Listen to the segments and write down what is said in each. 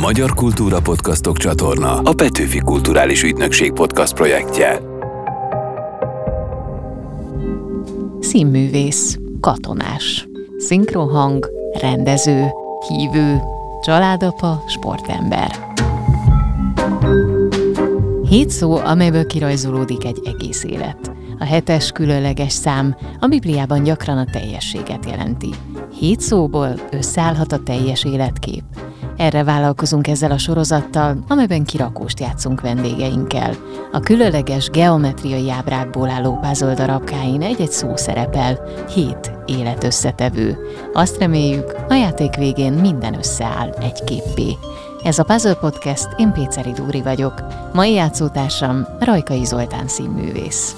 Magyar Kultúra Podcastok csatorna a Petőfi Kulturális Ügynökség podcast projektje. Színművész, katonás, szinkrohang, rendező, hívő, családapa, sportember. Hét szó, amelyből kirajzolódik egy egész élet. A hetes különleges szám a Bibliában gyakran a teljességet jelenti. Hét szóból összeállhat a teljes életkép. Erre vállalkozunk ezzel a sorozattal, amelyben kirakóst játszunk vendégeinkkel. A különleges geometriai ábrákból álló puzzle darabkáin egy-egy szó szerepel, hét életösszetevő. Azt reméljük, a játék végén minden összeáll egy képpé. Ez a Puzzle Podcast, én Péceri Dúri vagyok. Mai játszótársam Rajkai Zoltán színművész.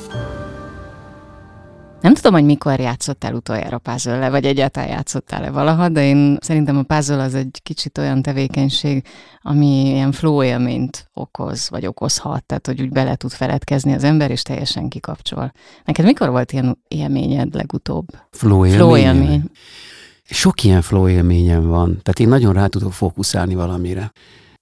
Nem tudom, hogy mikor játszottál utoljára puzzle vagy egyáltalán játszottál-e valaha, de én szerintem a puzzle az egy kicsit olyan tevékenység, ami ilyen flow élményt okoz, vagy okozhat, tehát hogy úgy bele tud feledkezni az ember, és teljesen kikapcsol. Neked mikor volt ilyen élményed legutóbb? Flow élmény. Flow élmény. Sok ilyen flow élményem van, tehát én nagyon rá tudok fókuszálni valamire.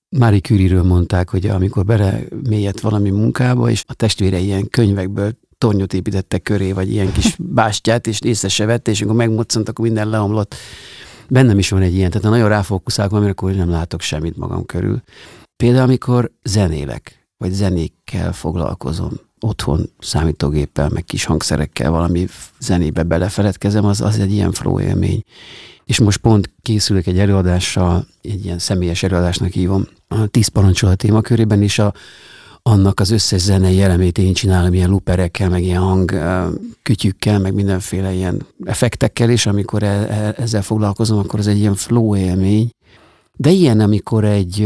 Mári Curie-ről mondták, hogy amikor bele mélyett valami munkába, és a testvére ilyen könyvekből tornyot építettek köré, vagy ilyen kis bástyát, és észre se vette, és amikor megmoccant, akkor minden leomlott. Bennem is van egy ilyen, tehát ha nagyon ráfókuszálok valamire, akkor nem látok semmit magam körül. Például, amikor zenélek, vagy zenékkel foglalkozom, otthon számítógéppel, meg kis hangszerekkel valami zenébe belefeledkezem, az, az egy ilyen flow élmény. És most pont készülök egy előadással, egy ilyen személyes előadásnak hívom, a tíz parancsolat témakörében, is a, annak az összes zenei elemét én csinálom ilyen luperekkel, meg ilyen hang kütyükkel, meg mindenféle ilyen effektekkel, és amikor e, e, ezzel foglalkozom, akkor az egy ilyen flow élmény. De ilyen, amikor egy,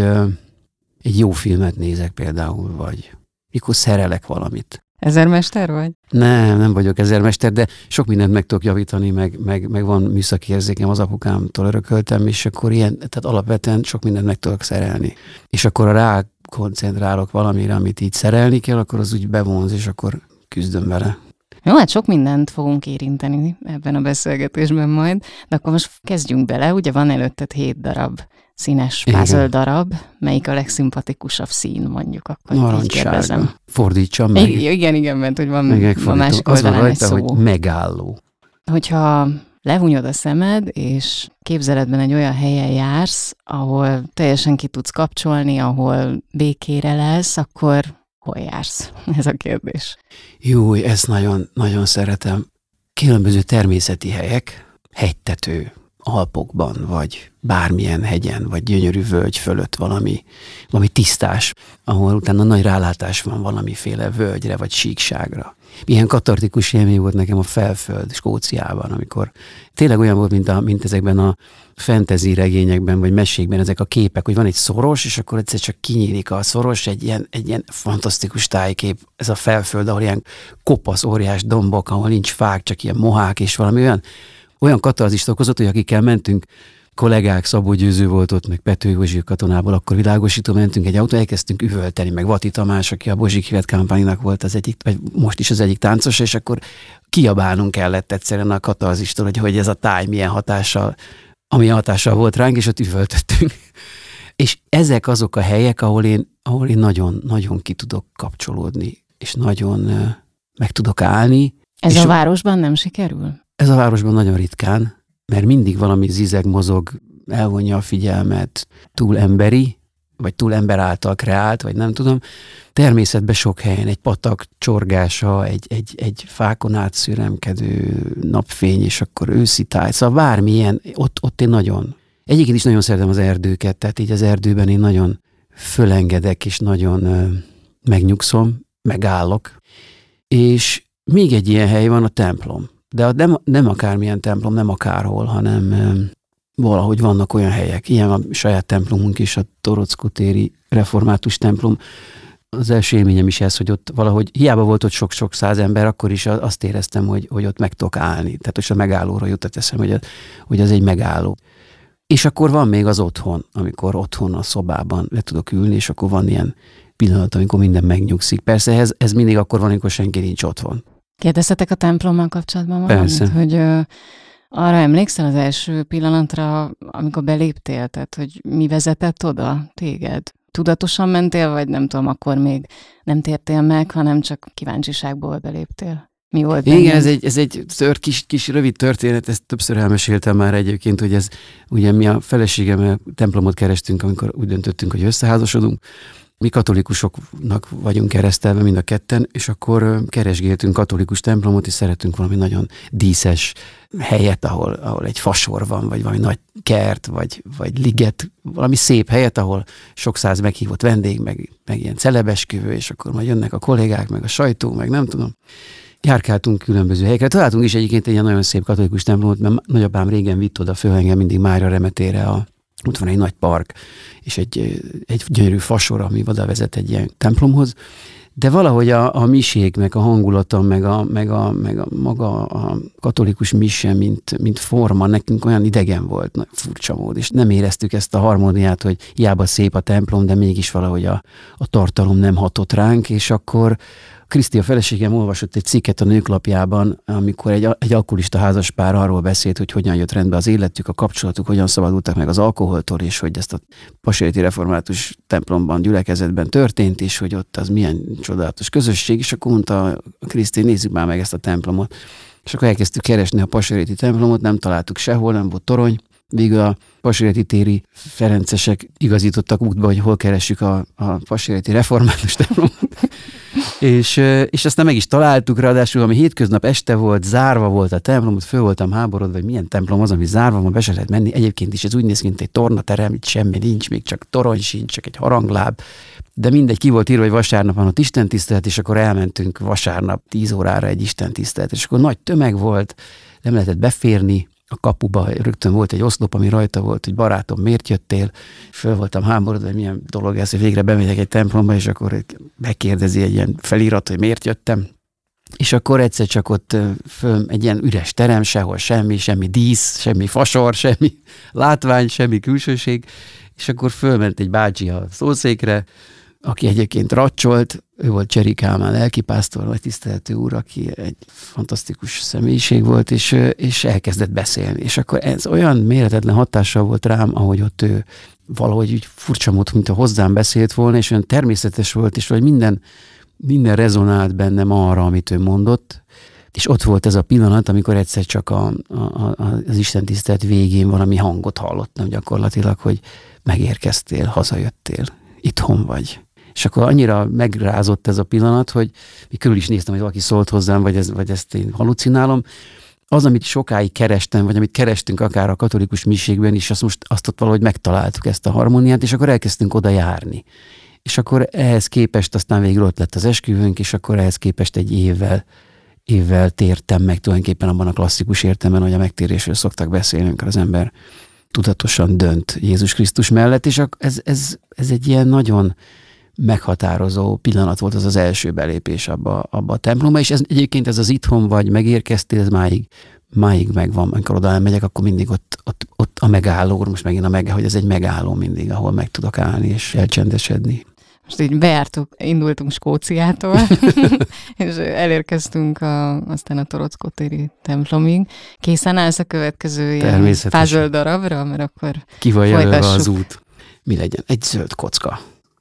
egy jó filmet nézek például, vagy mikor szerelek valamit. Ezermester vagy? Nem, nem vagyok ezermester, de sok mindent meg tudok javítani, meg, meg, meg van műszaki érzékem, az apukámtól örököltem, és akkor ilyen, tehát alapvetően sok mindent meg tudok szerelni. És akkor a rá koncentrálok valamire, amit így szerelni kell, akkor az úgy bevonz, és akkor küzdöm vele. Jó, hát sok mindent fogunk érinteni ebben a beszélgetésben majd, de akkor most kezdjünk bele. Ugye van előtted hét darab színes puzzle darab, melyik a legszimpatikusabb szín, mondjuk, akkor Narancssárga. Fordítsam meg. Igen, igen, igen, mert hogy van a másik Az van rajta, szó. hogy megálló. Hogyha lehúnyod a szemed, és képzeletben egy olyan helyen jársz, ahol teljesen ki tudsz kapcsolni, ahol békére lesz, akkor hol jársz? Ez a kérdés. Jó, ezt nagyon, nagyon szeretem. Különböző természeti helyek, hegytető, Alpokban, vagy bármilyen hegyen, vagy gyönyörű völgy fölött valami, valami tisztás, ahol utána nagy rálátás van valamiféle völgyre, vagy síkságra. Milyen katartikus élmény volt nekem a felföld Skóciában, amikor tényleg olyan volt, mint, a, mint ezekben a fantasy regényekben, vagy mesékben ezek a képek, hogy van egy szoros, és akkor egyszer csak kinyílik a szoros, egy ilyen, egy ilyen fantasztikus tájkép, ez a felföld, ahol ilyen kopasz, óriás dombok, ahol nincs fák, csak ilyen mohák, és valami olyan olyan katarzist okozott, hogy akikkel mentünk, kollégák, Szabó Győző volt ott, meg Pető Józsi katonából, akkor világosító mentünk egy autó, elkezdtünk üvölteni, meg Vati Tamás, aki a Bozsik Hivet kampánynak volt az egyik, vagy most is az egyik táncos, és akkor kiabálnunk kellett egyszerűen a katarzistól, hogy, hogy ez a táj milyen hatással, ami hatással volt ránk, és ott üvöltöttünk. és ezek azok a helyek, ahol én, ahol én nagyon, nagyon ki tudok kapcsolódni, és nagyon meg tudok állni. Ez a városban nem sikerül? Ez a városban nagyon ritkán, mert mindig valami zizeg mozog, elvonja a figyelmet, túl emberi, vagy túl ember által kreált, vagy nem tudom. Természetben sok helyen egy patak csorgása, egy, egy, egy fákon átszüremkedő napfény, és akkor őszi táj. Szóval bármilyen, ott, ott én nagyon. Egyébként is nagyon szeretem az erdőket, tehát így az erdőben én nagyon fölengedek, és nagyon ö, megnyugszom, megállok. És még egy ilyen hely van, a templom. De nem, nem akármilyen templom, nem akárhol, hanem valahogy vannak olyan helyek. Ilyen a saját templomunk is, a Torockutéri református templom. Az első élményem is ez, hogy ott valahogy, hiába volt ott sok-sok száz ember, akkor is azt éreztem, hogy, hogy ott meg tudok állni. Tehát, hogy a megállóra jutott eszem, hogy, hogy az egy megálló. És akkor van még az otthon, amikor otthon a szobában le tudok ülni, és akkor van ilyen pillanat, amikor minden megnyugszik. Persze ez, ez mindig akkor van, amikor senki nincs otthon. Kérdeztetek a templommal kapcsolatban valamit? Persze. Hogy Arra emlékszel az első pillanatra, amikor beléptél, tehát hogy mi vezetett oda téged? Tudatosan mentél, vagy nem tudom, akkor még nem tértél meg, hanem csak kíváncsiságból beléptél? Mi volt? Igen, ez egy, ez egy tör, kis, kis rövid történet, ezt többször elmeséltem már egyébként, hogy ez ugye mi a feleségemmel templomot kerestünk, amikor úgy döntöttünk, hogy összeházasodunk, mi katolikusoknak vagyunk keresztelve mind a ketten, és akkor keresgéltünk katolikus templomot, és szeretünk valami nagyon díszes helyet, ahol, ahol egy fasor van, vagy valami nagy kert, vagy, vagy liget, valami szép helyet, ahol sok száz meghívott vendég, meg, meg ilyen celebesküvő, és akkor majd jönnek a kollégák, meg a sajtó, meg nem tudom. Járkáltunk különböző helyekre. Találtunk is egyébként egy ilyen nagyon szép katolikus templomot, mert nagyapám régen vitt oda föl engem mindig Mária remetére a ott van egy nagy park, és egy, egy gyönyörű fasor, ami oda vezet egy ilyen templomhoz, de valahogy a, a miségnek a hangulata, meg a, meg a, meg a maga a katolikus mise, mint, mint forma, nekünk olyan idegen volt, nagy furcsa mód, és nem éreztük ezt a harmóniát, hogy hiába szép a templom, de mégis valahogy a, a tartalom nem hatott ránk, és akkor Kriszti, a feleségem olvasott egy cikket a nőklapjában, amikor egy, egy alkoholista házaspár arról beszélt, hogy hogyan jött rendbe az életük, a kapcsolatuk, hogyan szabadultak meg az alkoholtól, és hogy ezt a Pasérti Református templomban, gyülekezetben történt, és hogy ott az milyen csodálatos közösség, és akkor mondta Kriszti, nézzük már meg ezt a templomot. És akkor elkezdtük keresni a Pasérti templomot, nem találtuk sehol, nem volt torony, Végül a Paséreti téri ferencesek igazítottak útba, hogy hol keressük a, a Paséreti református templomot. és, és aztán meg is találtuk, ráadásul ami hétköznap este volt, zárva volt a templom, ott föl voltam háborodva, hogy milyen templom az, ami zárva van, be se lehet menni. Egyébként is ez úgy néz ki, mint egy tornaterem, itt semmi nincs, még csak torony sincs, csak egy harangláb. De mindegy, ki volt írva, hogy vasárnap van ott Isten tisztelet, és akkor elmentünk vasárnap 10 órára egy Isten tisztelet, és akkor nagy tömeg volt, nem lehetett beférni, a kapuba rögtön volt egy oszlop, ami rajta volt, hogy barátom, miért jöttél? Föl voltam háborodva, hogy milyen dolog ez, hogy végre bemegyek egy templomba, és akkor megkérdezi egy ilyen felirat, hogy miért jöttem. És akkor egyszer csak ott föl egy ilyen üres terem, sehol semmi, semmi dísz, semmi fasor, semmi látvány, semmi külsőség, és akkor fölment egy bácsi a szószékre, aki egyébként racsolt, ő volt Cseri Kálmán lelkipásztor, vagy tiszteletű úr, aki egy fantasztikus személyiség volt, és, és elkezdett beszélni. És akkor ez olyan méretetlen hatással volt rám, ahogy ott ő valahogy úgy furcsa módon, mint a hozzám beszélt volna, és olyan természetes volt, és hogy minden, minden rezonált bennem arra, amit ő mondott, és ott volt ez a pillanat, amikor egyszer csak a, a, az Isten tisztelt végén valami hangot hallottam gyakorlatilag, hogy megérkeztél, hazajöttél, itthon vagy. És akkor annyira megrázott ez a pillanat, hogy mi körül is néztem, hogy valaki szólt hozzám, vagy, ez, vagy ezt én halucinálom. Az, amit sokáig kerestem, vagy amit kerestünk akár a katolikus miségben is, azt most azt ott valahogy megtaláltuk ezt a harmóniát, és akkor elkezdtünk oda járni. És akkor ehhez képest aztán végül ott lett az esküvőnk, és akkor ehhez képest egy évvel évvel tértem meg tulajdonképpen abban a klasszikus értelemben, hogy a megtérésről szoktak beszélni, amikor az ember tudatosan dönt Jézus Krisztus mellett, és ez, ez, ez egy ilyen nagyon meghatározó pillanat volt az az első belépés abba, abba a templomba, és ez egyébként ez az itthon vagy megérkeztél, ez máig, máig megvan, amikor oda elmegyek, akkor mindig ott, ott, ott a megálló, most megint a megálló, hogy ez egy megálló mindig, ahol meg tudok állni és elcsendesedni. Most így beártuk, indultunk Skóciától, és elérkeztünk a, aztán a Torockotéri templomig. Készen állsz a következő puzzle darabra, mert akkor Ki van az út? Mi legyen? Egy zöld kocka.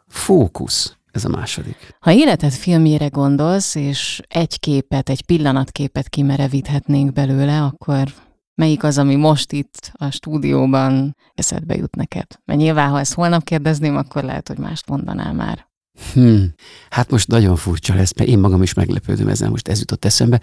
Fókusz. Ez a második. Ha életed filmjére gondolsz, és egy képet, egy pillanatképet kimerevíthetnénk belőle, akkor melyik az, ami most itt a stúdióban eszedbe jut neked? Mert nyilván, ha ezt holnap kérdezném, akkor lehet, hogy mást mondanál már. Hmm. Hát most nagyon furcsa lesz, mert én magam is meglepődöm ezen, most ez jutott eszembe,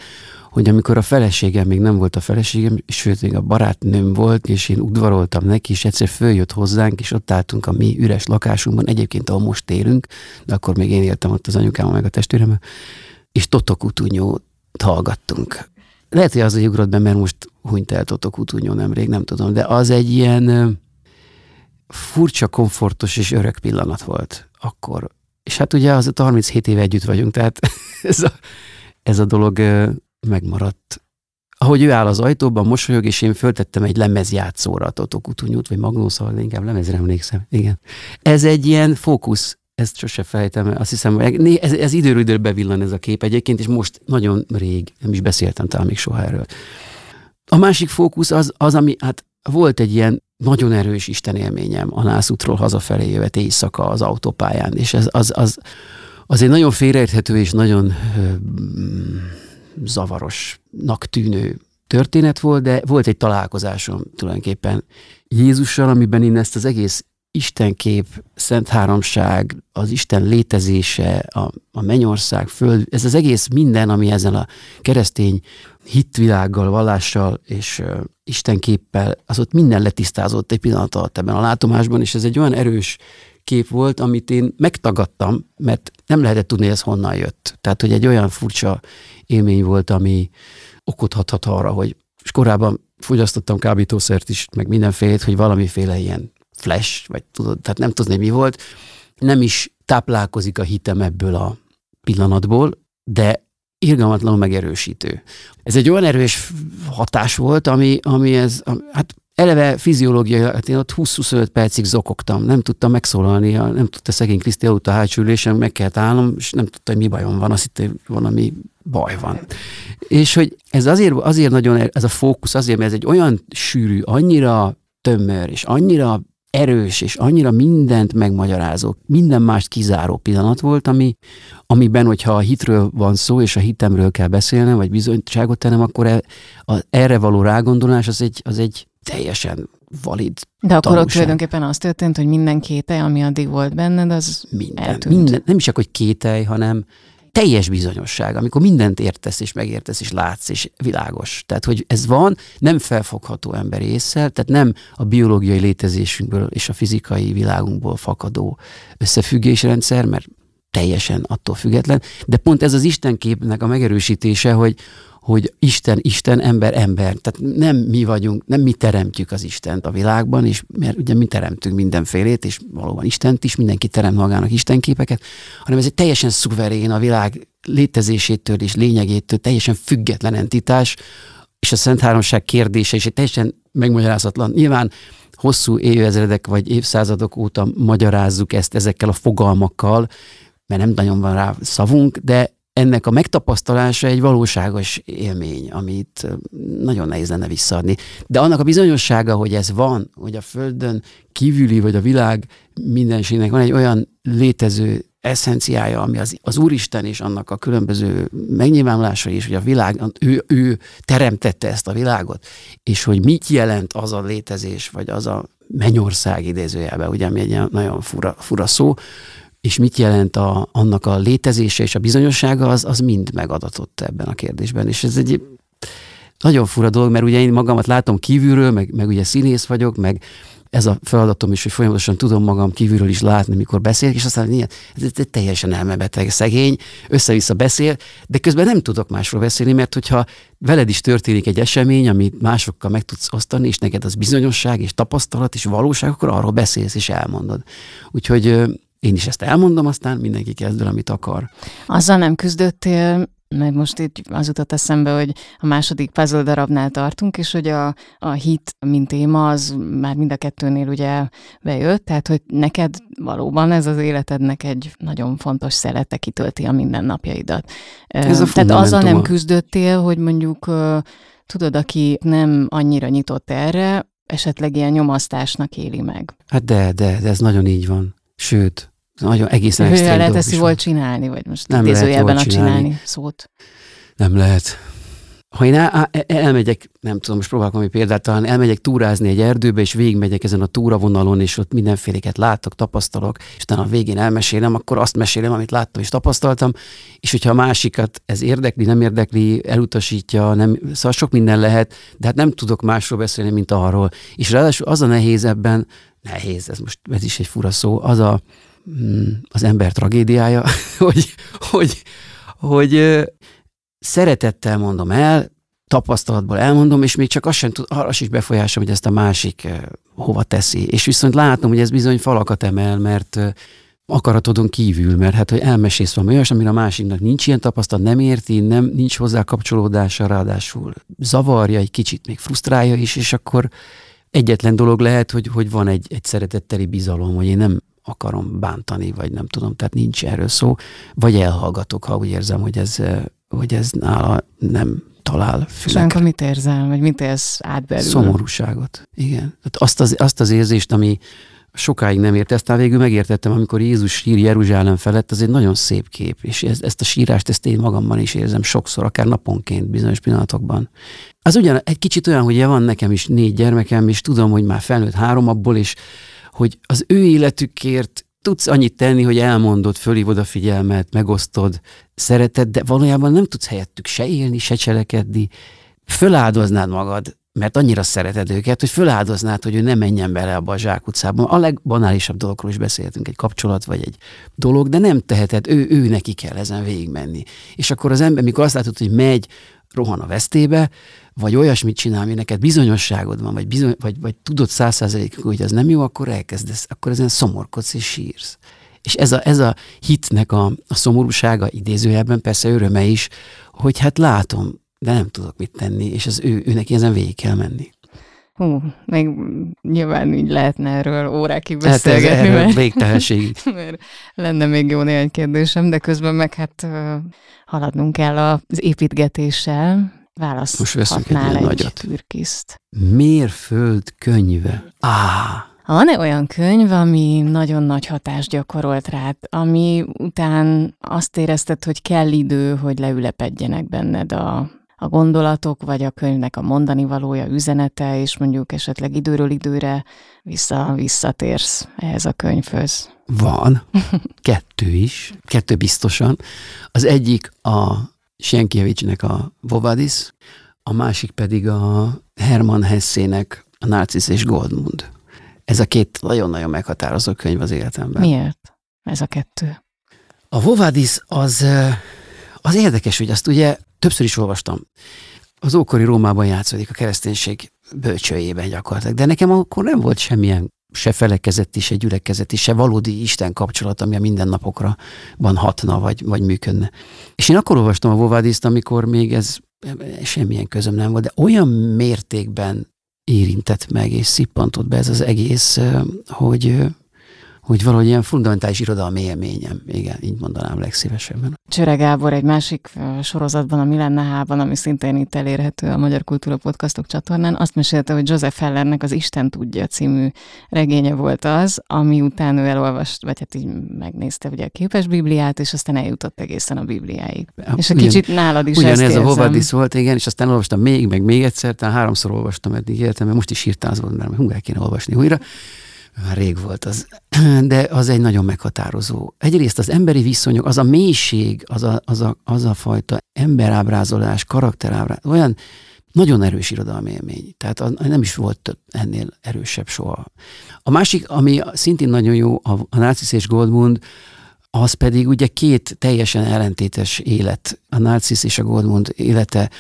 hogy amikor a feleségem még nem volt a feleségem, sőt, még a barátnőm volt, és én udvaroltam neki, és egyszer följött hozzánk, és ott álltunk a mi üres lakásunkban, egyébként ahol most élünk, de akkor még én éltem ott az anyukám meg a testvéremmel, és Totokutunyót hallgattunk. Lehet, hogy az a ugrott be, mert most hunyt el Totokutunyó nemrég, nem tudom, de az egy ilyen furcsa, komfortos és örök pillanat volt akkor. És hát ugye az 37 éve együtt vagyunk, tehát ez a, ez a dolog megmaradt. Ahogy ő áll az ajtóban, mosolyog, és én föltettem egy lemezjátszóra a Totokutunyút, vagy Magnószal, de inkább lemezre emlékszem. Igen. Ez egy ilyen fókusz, ezt sose fejtem, azt hiszem, ez, ez időről időről bevillan ez a kép egyébként, és most nagyon rég, nem is beszéltem talán még soha erről. a másik fókusz az, az, ami, hát volt egy ilyen nagyon erős Isten élményem a nászútról hazafelé jövet éjszaka az autópályán, és ez az, az, az egy nagyon félreérthető és nagyon ö, zavarosnak tűnő történet volt, de volt egy találkozásom tulajdonképpen Jézussal, amiben én ezt az egész Istenkép, Szent Háromság, az Isten létezése, a, a mennyország, föld, ez az egész minden, ami ezen a keresztény hitvilággal, vallással és uh, Istenképpel, az ott minden letisztázott egy pillanat alatt ebben a látomásban, és ez egy olyan erős kép volt, amit én megtagadtam, mert nem lehetett tudni, hogy ez honnan jött. Tehát, hogy egy olyan furcsa élmény volt, ami okot hathat arra, hogy és korábban fogyasztottam kábítószert is, meg mindenfélét, hogy valamiféle ilyen flash, vagy tudod, tehát nem tudni, mi volt. Nem is táplálkozik a hitem ebből a pillanatból, de irgalmatlanul megerősítő. Ez egy olyan erős hatás volt, ami, ami ez, hát eleve fiziológiai, hát én ott 20-25 percig zokogtam, nem tudtam megszólalni, nem tudta szegény Kriszti a hátsó ülésen, meg kellett állnom, és nem tudta, hogy mi bajom van, azt hitte, valami baj van. És hogy ez azért, azért nagyon, ez a fókusz azért, mert ez egy olyan sűrű, annyira tömör, és annyira erős, és annyira mindent megmagyarázó, minden mást kizáró pillanat volt, ami, amiben, hogyha a hitről van szó, és a hitemről kell beszélnem, vagy bizonyságot tennem, akkor e, a, erre való rágondolás az egy, az egy teljesen valid De akkor tanulság. ott tulajdonképpen az történt, hogy minden kételj, ami addig volt benned, az minden, eltűnt. minden nem is csak, hogy kételj, hanem teljes bizonyosság, amikor mindent értesz, és megértesz, és látsz, és világos. Tehát, hogy ez van, nem felfogható emberi észre, tehát nem a biológiai létezésünkből és a fizikai világunkból fakadó összefüggésrendszer, mert teljesen attól független, de pont ez az Istenképnek a megerősítése, hogy, hogy Isten, Isten, ember, ember. Tehát nem mi vagyunk, nem mi teremtjük az Istent a világban, és mert ugye mi teremtünk mindenfélét, és valóban Istent is, mindenki teremt magának Istenképeket, hanem ez egy teljesen szuverén a világ létezésétől és lényegétől teljesen független entitás, és a Szent Háromság kérdése is egy teljesen megmagyarázatlan. Nyilván hosszú évezredek vagy évszázadok óta magyarázzuk ezt ezekkel a fogalmakkal, mert nem nagyon van rá szavunk, de ennek a megtapasztalása egy valóságos élmény, amit nagyon nehéz lenne visszaadni. De annak a bizonyossága, hogy ez van, hogy a Földön kívüli, vagy a világ mindenségnek van egy olyan létező eszenciája, ami az, az Úristen és annak a különböző megnyilvánulása is, hogy a világ, ő, ő teremtette ezt a világot, és hogy mit jelent az a létezés, vagy az a mennyország idézőjelben, ugye, ami egy nagyon fura, fura szó, és mit jelent a, annak a létezése és a bizonyossága, az, az mind megadatott ebben a kérdésben. És ez egy nagyon fura dolog, mert ugye én magamat látom kívülről, meg, meg ugye színész vagyok, meg ez a feladatom is, hogy folyamatosan tudom magam kívülről is látni, mikor beszélek, és aztán ilyen, ez, ez teljesen elmebeteg, szegény, össze-vissza beszél, de közben nem tudok másról beszélni, mert hogyha veled is történik egy esemény, amit másokkal meg tudsz osztani, és neked az bizonyosság és tapasztalat és valóság, akkor arról beszélsz és elmondod. Úgyhogy én is ezt elmondom, aztán mindenki kezd el, amit akar. Azzal nem küzdöttél, mert most itt az jutott eszembe, hogy a második puzzle darabnál tartunk, és hogy a, a hit, mint téma, az már mind a kettőnél ugye bejött, tehát hogy neked valóban ez az életednek egy nagyon fontos szelete kitölti a mindennapjaidat. Ez a tehát azzal nem küzdöttél, hogy mondjuk tudod, aki nem annyira nyitott erre, esetleg ilyen nyomasztásnak éli meg. Hát de, de, de ez nagyon így van. Sőt, nagyon egészen extrém lehet ezt jól csinálni, vagy most nem idézőjelben a csinálni. csinálni szót? Nem lehet. Ha én el, el, elmegyek, nem tudom, most próbálok valami példát talán, elmegyek túrázni egy erdőbe, és végigmegyek ezen a túravonalon, és ott mindenféleket látok, tapasztalok, és utána a végén elmesélem, akkor azt mesélem, amit láttam és tapasztaltam, és hogyha a másikat ez érdekli, nem érdekli, elutasítja, nem, szóval sok minden lehet, de hát nem tudok másról beszélni, mint arról. És ráadásul az a nehéz ebben, nehéz, ez most ez is egy fura szó, az a, az ember tragédiája, hogy, hogy, hogy szeretettel mondom el, tapasztalatból elmondom, és még csak azt sem tud, arra is befolyásom, hogy ezt a másik hova teszi. És viszont látom, hogy ez bizony falakat emel, mert akaratodon kívül, mert hát, hogy elmesélsz valami olyas, amire a másiknak nincs ilyen tapasztalat, nem érti, nem, nincs hozzá kapcsolódása, ráadásul zavarja, egy kicsit még frusztrálja is, és akkor egyetlen dolog lehet, hogy, hogy van egy, egy szeretetteli bizalom, hogy én nem akarom bántani, vagy nem tudom, tehát nincs erről szó, vagy elhallgatok, ha úgy érzem, hogy ez, hogy ez nála nem talál És olyankor mit érzel, vagy mit élsz át belül? Szomorúságot, igen. Tehát azt az, azt az érzést, ami sokáig nem érte, aztán végül megértettem, amikor Jézus sír Jeruzsálem felett, az egy nagyon szép kép, és ezt, ezt a sírást, ezt én magamban is érzem sokszor, akár naponként bizonyos pillanatokban. Az ugyan egy kicsit olyan, hogy van nekem is négy gyermekem, és tudom, hogy már felnőtt három abból, és hogy az ő életükért tudsz annyit tenni, hogy elmondod, fölhívod a figyelmet, megosztod, szereted, de valójában nem tudsz helyettük se élni, se cselekedni. Föláldoznád magad, mert annyira szereted őket, hogy föláldoznád, hogy ő ne menjen bele abba a zsákutcában. A legbanálisabb dologról is beszéltünk, egy kapcsolat vagy egy dolog, de nem teheted, ő, ő neki kell ezen végigmenni. És akkor az ember, mikor azt látod, hogy megy, rohan a vesztébe, vagy olyasmit csinál, ami neked bizonyosságod van, vagy, bizony, vagy, vagy tudod százszázalékig, hogy az nem jó, akkor elkezdesz, akkor ezen szomorkodsz és sírsz. És ez a, ez a hitnek a, a szomorúsága idézőjelben, persze öröme is, hogy hát látom, de nem tudok mit tenni, és az ő, őnek ezen végig kell menni. Hú, még nyilván így lehetne erről órákig beszélgetni. Hát ez erről mert, végtelenség. mert lenne még jó néhány kérdésem, de közben meg hát haladnunk kell az építgetéssel. Választhatnál egy, egy nagyot. türkiszt. Mérföld könyve. Ah, van-e olyan könyv, ami nagyon nagy hatást gyakorolt rád, ami után azt érezted, hogy kell idő, hogy leülepedjenek benned a a gondolatok, vagy a könyvnek a mondani valója, üzenete, és mondjuk esetleg időről időre vissza, visszatérsz ehhez a könyvhöz? Van. Kettő is. Kettő biztosan. Az egyik a Sienkiewicznek a Vovadis, a másik pedig a Hermann Hessének a Narcisz és Goldmund. Ez a két nagyon-nagyon meghatározó könyv az életemben. Miért ez a kettő? A Vovadis az, az érdekes, hogy azt ugye többször is olvastam. Az ókori Rómában játszódik a kereszténység bölcsőjében gyakorlatilag. De nekem akkor nem volt semmilyen se felekezeti, se gyülekezeti, se valódi Isten kapcsolat, ami a mindennapokra van hatna, vagy, vagy működne. És én akkor olvastam a Vovádiszt, amikor még ez semmilyen közöm nem volt, de olyan mértékben érintett meg, és szippantott be ez az egész, hogy hogy valahogy ilyen fundamentális irodalmi élményem, igen, így mondanám legszívesebben. Csöre Gábor egy másik sorozatban, a Mi lenne hában, ami szintén itt elérhető a Magyar Kultúra Podcastok csatornán, azt mesélte, hogy Joseph Hellernek az Isten tudja című regénye volt az, ami után ő elolvast, vagy hát így megnézte ugye a képes Bibliát, és aztán eljutott egészen a Bibliáig. Ja, és egy kicsit nálad is Ugyanez a Hovadis volt, igen, és aztán olvastam még, meg még egyszer, tehát háromszor olvastam eddig mert most is volt, mert hú, kéne olvasni újra már rég volt az, de az egy nagyon meghatározó. Egyrészt az emberi viszonyok, az a mélység, az a, az a, az a fajta emberábrázolás, karakterábrázolás, olyan nagyon erős irodalmi élmény. Tehát nem is volt ennél erősebb soha. A másik, ami szintén nagyon jó, a, a Narcisz és Goldmund, az pedig ugye két teljesen ellentétes élet. A Narcisz és a Goldmund élete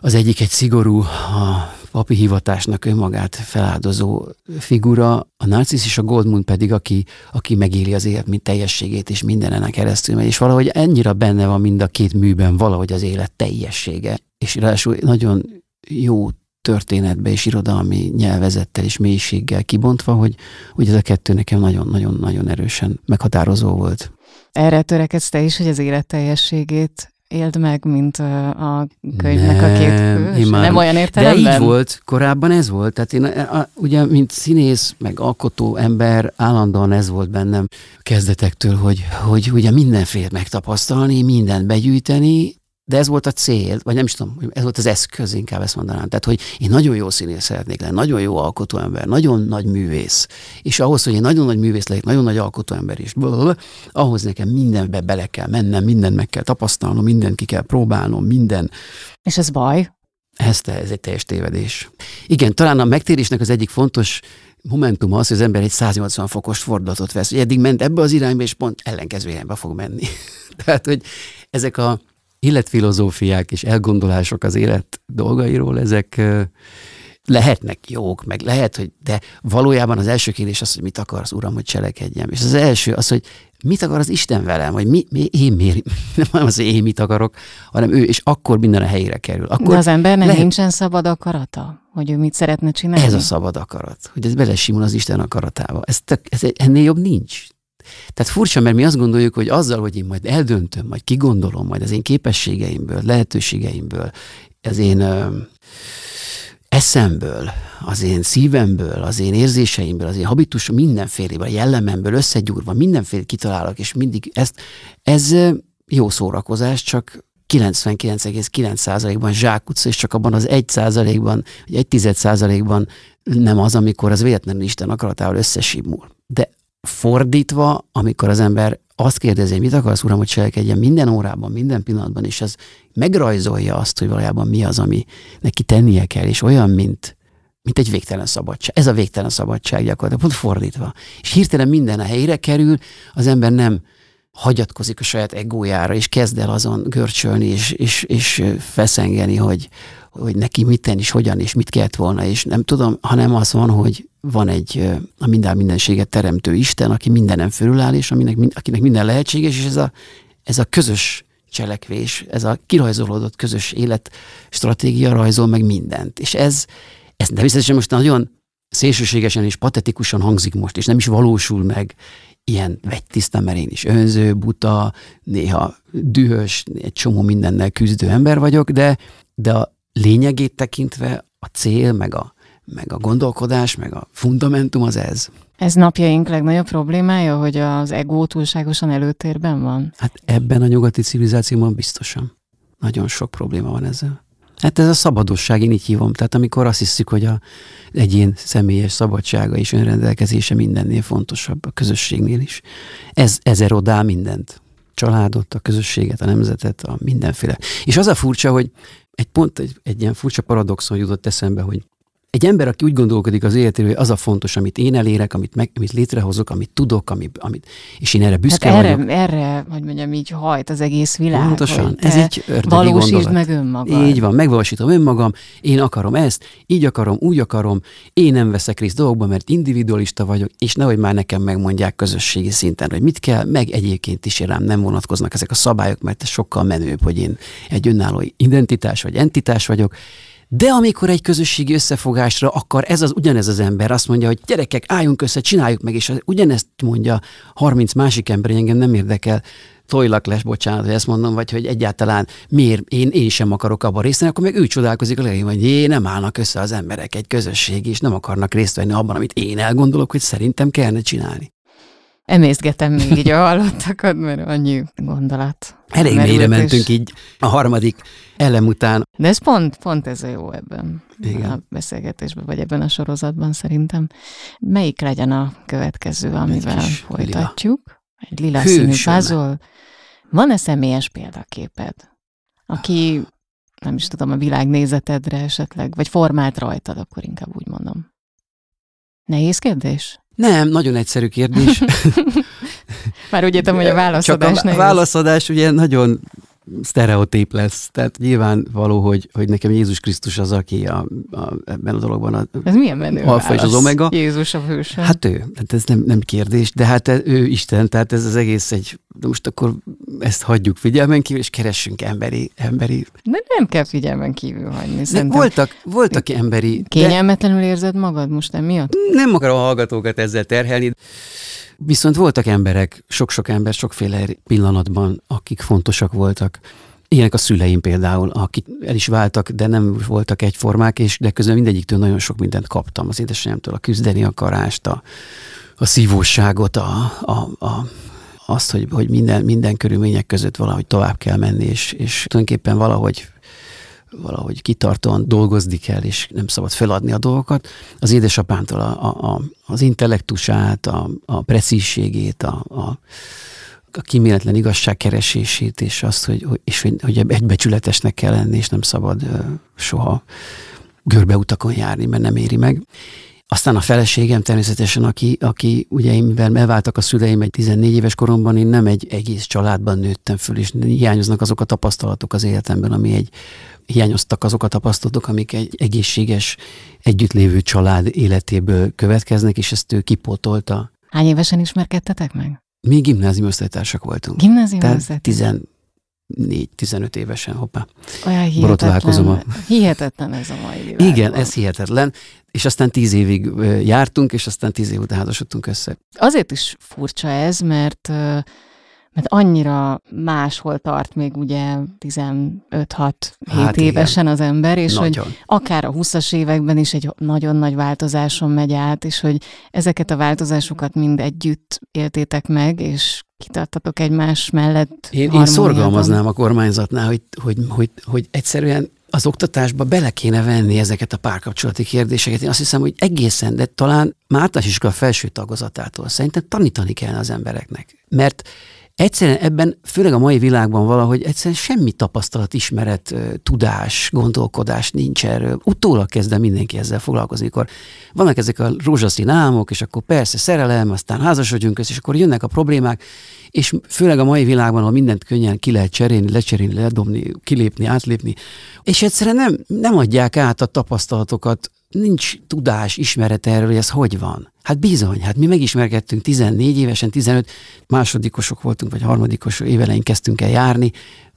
az egyik egy szigorú, a papi hivatásnak önmagát feláldozó figura, a Narcisz és a Goldmund pedig, aki, aki megéli az élet mint teljességét, és mindenen keresztül megy, és valahogy ennyire benne van mind a két műben valahogy az élet teljessége, és ráadásul nagyon jó történetbe és irodalmi nyelvezettel és mélységgel kibontva, hogy, hogy ez a kettő nekem nagyon-nagyon-nagyon erősen meghatározó volt. Erre törekedsz te is, hogy az élet teljességét éld meg, mint a könyvnek nem, a két hős? Már, nem olyan értelemben? De így volt, korábban ez volt. Tehát én a, ugye, mint színész, meg alkotó ember, állandóan ez volt bennem kezdetektől, hogy, hogy ugye mindenféle megtapasztalni, mindent begyűjteni, de ez volt a cél, vagy nem is tudom, ez volt az eszköz, inkább ezt mondanám. Tehát, hogy én nagyon jó színész szeretnék lenni, nagyon jó alkotóember, nagyon nagy művész. És ahhoz, hogy én nagyon nagy művész legyek, nagyon nagy alkotóember is, blablabla, ahhoz nekem mindenbe bele kell mennem, mindent meg kell tapasztalnom, mindent ki kell próbálnom, minden. És ez baj? Ez, te, ez egy teljes tévedés. Igen, talán a megtérésnek az egyik fontos momentum az, hogy az ember egy 180 fokos fordulatot vesz. Hogy eddig ment ebbe az irányba, és pont ellenkező irányba fog menni. Tehát, hogy ezek a életfilozófiák és elgondolások az élet dolgairól, ezek lehetnek jók, meg lehet, hogy de valójában az első kérdés az, hogy mit akarsz, Uram, hogy cselekedjem. És az első az, hogy mit akar az Isten velem, hogy mi, mi én miért, nem az, hogy én mit akarok, hanem ő, és akkor minden a helyére kerül. Akkor de az embernek lehet, nincsen szabad akarata, hogy ő mit szeretne csinálni? Ez a szabad akarat, hogy ez belesimul az Isten akaratába. Ez, tök, ez ennél jobb nincs. Tehát furcsa, mert mi azt gondoljuk, hogy azzal, hogy én majd eldöntöm, majd kigondolom, majd az én képességeimből, lehetőségeimből, az én ö, eszemből, az én szívemből, az én érzéseimből, az én habitus mindenféléből, a jellememből összegyúrva mindenféle kitalálok, és mindig ezt, ez jó szórakozás, csak 99,9%-ban zsákutca, és csak abban az 1%-ban, vagy 1 százalékban nem az, amikor az véletlenül Isten akaratával összesimul. De fordítva, amikor az ember azt kérdezi, hogy mit akarsz, uram, hogy cselekedjen minden órában, minden pillanatban, és ez megrajzolja azt, hogy valójában mi az, ami neki tennie kell, és olyan, mint, mint egy végtelen szabadság. Ez a végtelen szabadság gyakorlatilag, pont fordítva. És hirtelen minden a helyre kerül, az ember nem hagyatkozik a saját egójára, és kezd el azon görcsölni, és, és, és feszengeni, hogy, hogy neki mit tenni, és hogyan, és mit kellett volna, és nem tudom, hanem az van, hogy van egy a minden mindenséget teremtő Isten, aki mindenem fölüláll, és aminek, akinek minden lehetséges, és ez a, ez a közös cselekvés, ez a kirajzolódott közös életstratégia rajzol meg mindent. És ez, ez természetesen most nagyon szélsőségesen és patetikusan hangzik most, és nem is valósul meg ilyen vegytiszta, mert én is önző, buta, néha dühös, egy csomó mindennel küzdő ember vagyok, de, de a lényegét tekintve a cél, meg a, meg a gondolkodás, meg a fundamentum az ez. Ez napjaink legnagyobb problémája, hogy az ego túlságosan előtérben van? Hát ebben a nyugati civilizációban biztosan. Nagyon sok probléma van ezzel. Hát ez a szabadosság, én így hívom. Tehát amikor azt hiszük, hogy a egyén személyes szabadsága és önrendelkezése mindennél fontosabb, a közösségnél is. Ez, ez erodál mindent. Családot, a közösséget, a nemzetet, a mindenféle. És az a furcsa, hogy egy pont, egy, egy ilyen furcsa paradoxon jutott eszembe, hogy egy ember, aki úgy gondolkodik az életéről, hogy az a fontos, amit én elérek, amit, meg, amit létrehozok, amit tudok, amit, amit, és én erre büszke hát erre, vagyok. Erre, hogy mondjam, így hajt az egész világ. Pontosan, ez egy Valósítsd gondolat. meg önmagad. Így van, megvalósítom önmagam, én akarom ezt, így akarom, úgy akarom, én nem veszek részt dolgokba, mert individualista vagyok, és nehogy már nekem megmondják közösségi szinten, hogy mit kell, meg egyébként is rám nem vonatkoznak ezek a szabályok, mert ez sokkal menőbb, hogy én egy önálló identitás vagy entitás vagyok, de amikor egy közösségi összefogásra akar ez az ugyanez az ember azt mondja, hogy gyerekek, álljunk össze, csináljuk meg, és ugyanezt mondja 30 másik ember, engem nem érdekel, tojlak lesz, bocsánat, hogy ezt mondom, vagy hogy egyáltalán miért én, én sem akarok abban részt venni, akkor meg ő csodálkozik a legjobb, hogy jé, nem állnak össze az emberek egy közösség, és nem akarnak részt venni abban, amit én elgondolok, hogy szerintem kellene csinálni. Emészgetem még így a hallottakat, mert annyi gondolat. Elég mélyre mentünk így a harmadik elem után. De ez pont, pont ez a jó ebben Igen. a beszélgetésben, vagy ebben a sorozatban szerintem. Melyik legyen a következő, amivel folytatjuk? Lila. Egy lila Hősöm. színű pázol. Van-e személyes példaképed, aki, nem is tudom, a világnézetedre esetleg, vagy formált rajtad, akkor inkább úgy mondom. Nehéz kérdés? Nem, nagyon egyszerű kérdés. Már úgy értem, hogy a válaszadás Csak a válaszadás ugye nagyon sztereotíp lesz. Tehát nyilván való, hogy, hogy nekem Jézus Krisztus az, aki a, a, ebben a dologban a, Ez milyen menő Alfa és az omega. Jézus a hősöm. Hát ő, hát ez nem, nem kérdés, de hát ő Isten, tehát ez az egész egy, de most akkor ezt hagyjuk figyelmen kívül, és keressünk emberi, emberi. De nem kell figyelmen kívül hagyni. De Szerintem voltak, voltak emberi, de kényelmetlenül érzed magad most emiatt? nem akarom a hallgatókat ezzel terhelni, viszont voltak emberek, sok-sok ember, sokféle pillanatban, akik fontosak voltak. Ilyenek a szüleim például, akik el is váltak, de nem voltak egyformák, és de közben mindegyiktől nagyon sok mindent kaptam. Az édesanyámtól a küzdeni akarást, a, a szívóságot, a, a, a, azt, hogy, hogy minden, minden körülmények között valahogy tovább kell menni, és, és tulajdonképpen valahogy valahogy kitartóan dolgozni kell, és nem szabad feladni a dolgokat. Az édesapámtól a, a, a, az intellektusát, a, a precízségét, a, a, a kíméletlen igazság keresését, és azt, hogy, és hogy, hogy egybecsületesnek kell lenni, és nem szabad soha görbeutakon járni, mert nem éri meg. Aztán a feleségem természetesen, aki, aki ugye én, mivel elváltak a szüleim egy 14 éves koromban, én nem egy egész családban nőttem föl, és hiányoznak azok a tapasztalatok az életemben, ami egy, hiányoztak azok a tapasztalatok, amik egy egészséges, együttlévő család életéből következnek, és ezt ő kipótolta. Hány évesen ismerkedtetek meg? Mi gimnázium osztálytársak voltunk. Gimnázium Tehát osztálytársak? 14-15 évesen, hoppá. Olyan hihetetlen, hihetetlen ez a mai világ. Igen, ez hihetetlen. És aztán tíz évig jártunk, és aztán tíz év után házasodtunk össze. Azért is furcsa ez, mert mert annyira máshol tart még ugye 15-6 Hát évesen igen. az ember, és hogy Nagyon. akár a 20-as években is egy nagyon nagy változáson megy át, és hogy ezeket a változásokat mind együtt éltétek meg, és kitartatok egymás mellett. Én, én szorgalmaznám a kormányzatnál, hogy, hogy, hogy, hogy egyszerűen az oktatásba bele kéne venni ezeket a párkapcsolati kérdéseket. Én azt hiszem, hogy egészen, de talán már általános iskola felső tagozatától szerintem tanítani kellene az embereknek. Mert egyszerűen ebben, főleg a mai világban valahogy egyszerűen semmi tapasztalat, ismeret, tudás, gondolkodás nincs erről. Utólag kezdem mindenki ezzel foglalkozni, amikor vannak ezek a rózsaszín álmok, és akkor persze szerelem, aztán házasodjunk össze, és akkor jönnek a problémák, és főleg a mai világban, ahol mindent könnyen ki lehet cserélni, lecserélni, ledobni, kilépni, átlépni, és egyszerűen nem, nem adják át a tapasztalatokat, nincs tudás, ismeret erről, hogy ez hogy van. Hát bizony, hát mi megismerkedtünk 14 évesen, 15 másodikosok voltunk, vagy harmadikos évelején kezdtünk el járni,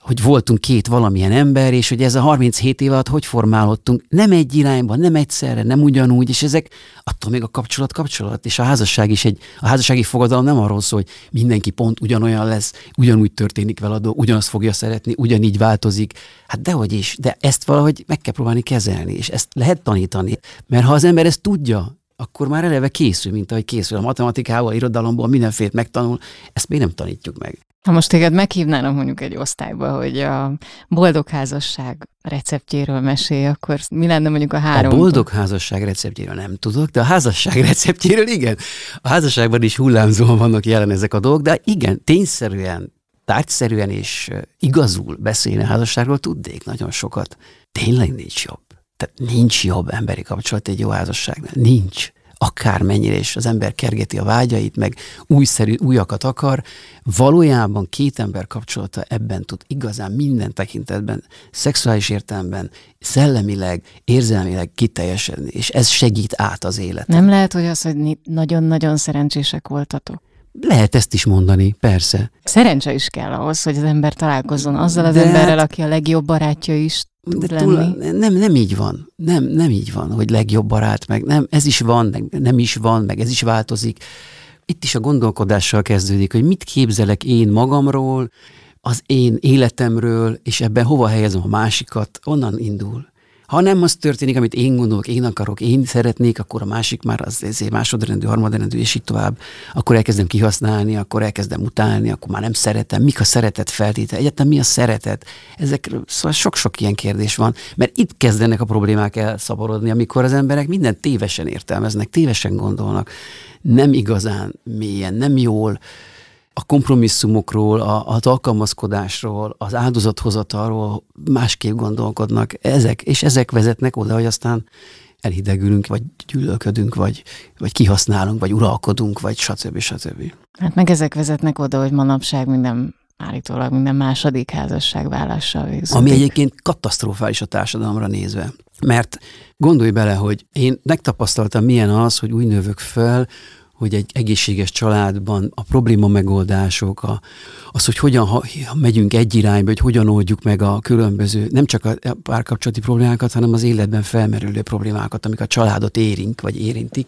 hogy voltunk két valamilyen ember, és hogy ez a 37 év alatt hogy formálódtunk, nem egy irányban, nem egyszerre, nem ugyanúgy, és ezek attól még a kapcsolat kapcsolat, és a házasság is egy, a házassági fogadalom nem arról szól, hogy mindenki pont ugyanolyan lesz, ugyanúgy történik vele a dolog, ugyanazt fogja szeretni, ugyanígy változik. Hát dehogy is, de ezt valahogy meg kell próbálni kezelni, és ezt lehet tanítani, mert ha az ember ezt tudja, akkor már eleve készül, mint ahogy készül a matematikával, irodalomból, mindenféle megtanul, ezt még nem tanítjuk meg. Ha most téged meghívnának mondjuk egy osztályba, hogy a boldog házasság receptjéről mesélj, akkor mi lenne mondjuk a három? A boldog házasság receptjéről nem tudok, de a házasság receptjéről igen. A házasságban is hullámzóan vannak jelen ezek a dolgok, de igen, tényszerűen, tárgyszerűen és igazul beszélni a házasságról tudnék nagyon sokat. Tényleg nincs jobb. Tehát nincs jobb emberi kapcsolat egy jó házasságnál. Nincs. Akármennyire is az ember kergeti a vágyait, meg újszerű, újakat akar, valójában két ember kapcsolata ebben tud igazán minden tekintetben, szexuális értelemben, szellemileg, érzelmileg kiteljesedni, és ez segít át az életet. Nem lehet, hogy az, hogy nagyon-nagyon szerencsések voltatok. Lehet ezt is mondani, persze. Szerencse is kell ahhoz, hogy az ember találkozzon azzal az De emberrel, hát- aki a legjobb barátja is. Túl, nem, nem így van. Nem, nem így van, hogy legjobb barát, meg nem, ez is van, meg nem is van, meg ez is változik. Itt is a gondolkodással kezdődik, hogy mit képzelek én magamról, az én életemről, és ebben hova helyezem a másikat, onnan indul. Ha nem az történik, amit én gondolok, én akarok, én szeretnék, akkor a másik már az ezért másodrendű, harmadrendű, és így tovább. Akkor elkezdem kihasználni, akkor elkezdem utálni, akkor már nem szeretem. Mik a szeretet feltétel? Egyáltalán mi a szeretet? Ezekről szóval sok-sok ilyen kérdés van, mert itt kezdenek a problémák elszaporodni, amikor az emberek mindent tévesen értelmeznek, tévesen gondolnak, nem igazán mélyen, nem jól, a kompromisszumokról, a, az alkalmazkodásról, az áldozathozatalról másképp gondolkodnak ezek, és ezek vezetnek oda, hogy aztán elhidegülünk, vagy gyűlölködünk, vagy, vagy kihasználunk, vagy uralkodunk, vagy stb. stb. Hát meg ezek vezetnek oda, hogy manapság minden állítólag minden második házasság vállással végződik. Ami egyébként katasztrofális a társadalomra nézve. Mert gondolj bele, hogy én megtapasztaltam, milyen az, hogy úgy növök fel, hogy egy egészséges családban a probléma megoldások, a, az, hogy hogyan ha, ha megyünk egy irányba, hogy hogyan oldjuk meg a különböző, nem csak a párkapcsolati problémákat, hanem az életben felmerülő problémákat, amik a családot érink, vagy érintik.